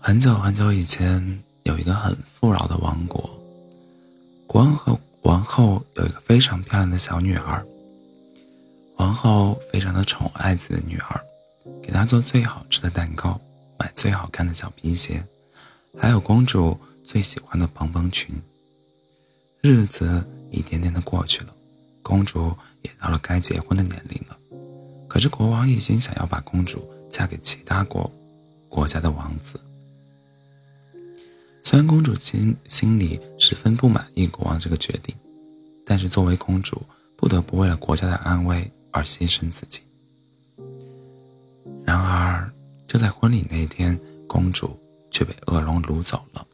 很久很久以前，有一个很富饶的王国，国王和王后有一个非常漂亮的小女儿。王后非常的宠爱自己的女儿，给她做最好吃的蛋糕，买最好看的小皮鞋，还有公主最喜欢的蓬蓬裙。日子一天天的过去了，公主也到了该结婚的年龄了。可是国王一心想要把公主嫁给其他国国家的王子。虽然公主心心里十分不满意国王这个决定，但是作为公主，不得不为了国家的安危而牺牲自己。然而，就在婚礼那天，公主却被恶龙掳走了。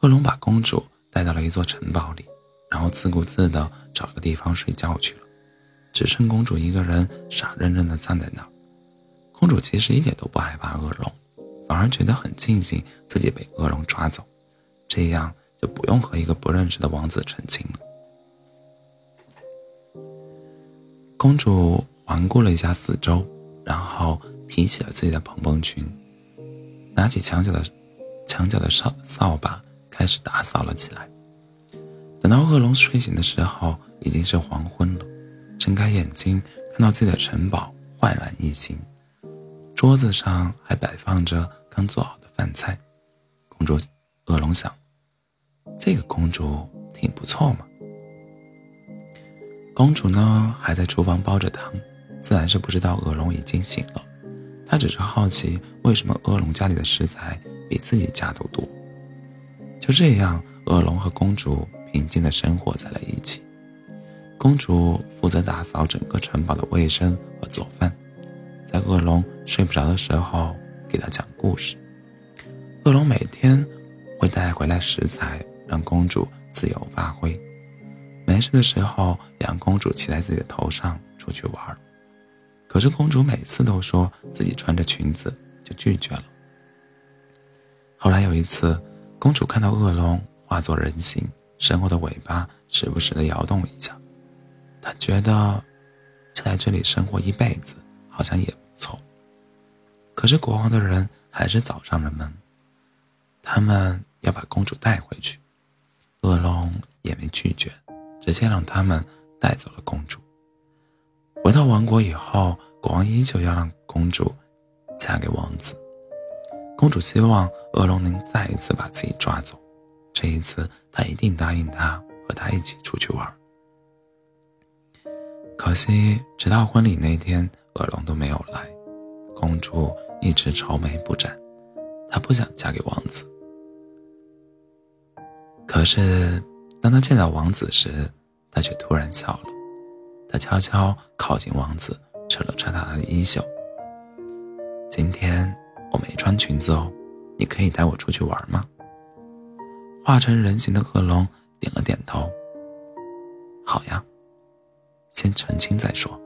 恶龙把公主带到了一座城堡里，然后自顾自地找个地方睡觉去了，只剩公主一个人傻愣愣地站在那儿。公主其实一点都不害怕恶龙。反而觉得很庆幸自己被恶龙抓走，这样就不用和一个不认识的王子成亲了。公主环顾了一下四周，然后提起了自己的蓬蓬裙，拿起墙角的墙角的扫扫把，开始打扫了起来。等到恶龙睡醒的时候，已经是黄昏了。睁开眼睛，看到自己的城堡焕然一新。桌子上还摆放着刚做好的饭菜，公主恶龙想：这个公主挺不错嘛。公主呢还在厨房煲着汤，自然是不知道恶龙已经醒了。她只是好奇为什么恶龙家里的食材比自己家都多。就这样，恶龙和公主平静的生活在了一起。公主负责打扫整个城堡的卫生和做饭。在恶龙睡不着的时候，给他讲故事。恶龙每天会带回来食材，让公主自由发挥。没事的时候，让公主骑在自己的头上出去玩。可是公主每次都说自己穿着裙子，就拒绝了。后来有一次，公主看到恶龙化作人形，身后的尾巴时不时的摇动一下，她觉得就在这里生活一辈子。好像也不错。可是国王的人还是找上了门，他们要把公主带回去。恶龙也没拒绝，直接让他们带走了公主。回到王国以后，国王依旧要让公主嫁给王子。公主希望恶龙能再一次把自己抓走，这一次他一定答应他和他一起出去玩。可惜，直到婚礼那天。恶龙都没有来，公主一直愁眉不展，她不想嫁给王子。可是，当她见到王子时，她却突然笑了。她悄悄靠近王子，扯了扯他的衣袖。今天我没穿裙子哦，你可以带我出去玩吗？化成人形的恶龙点了点头。好呀，先成亲再说。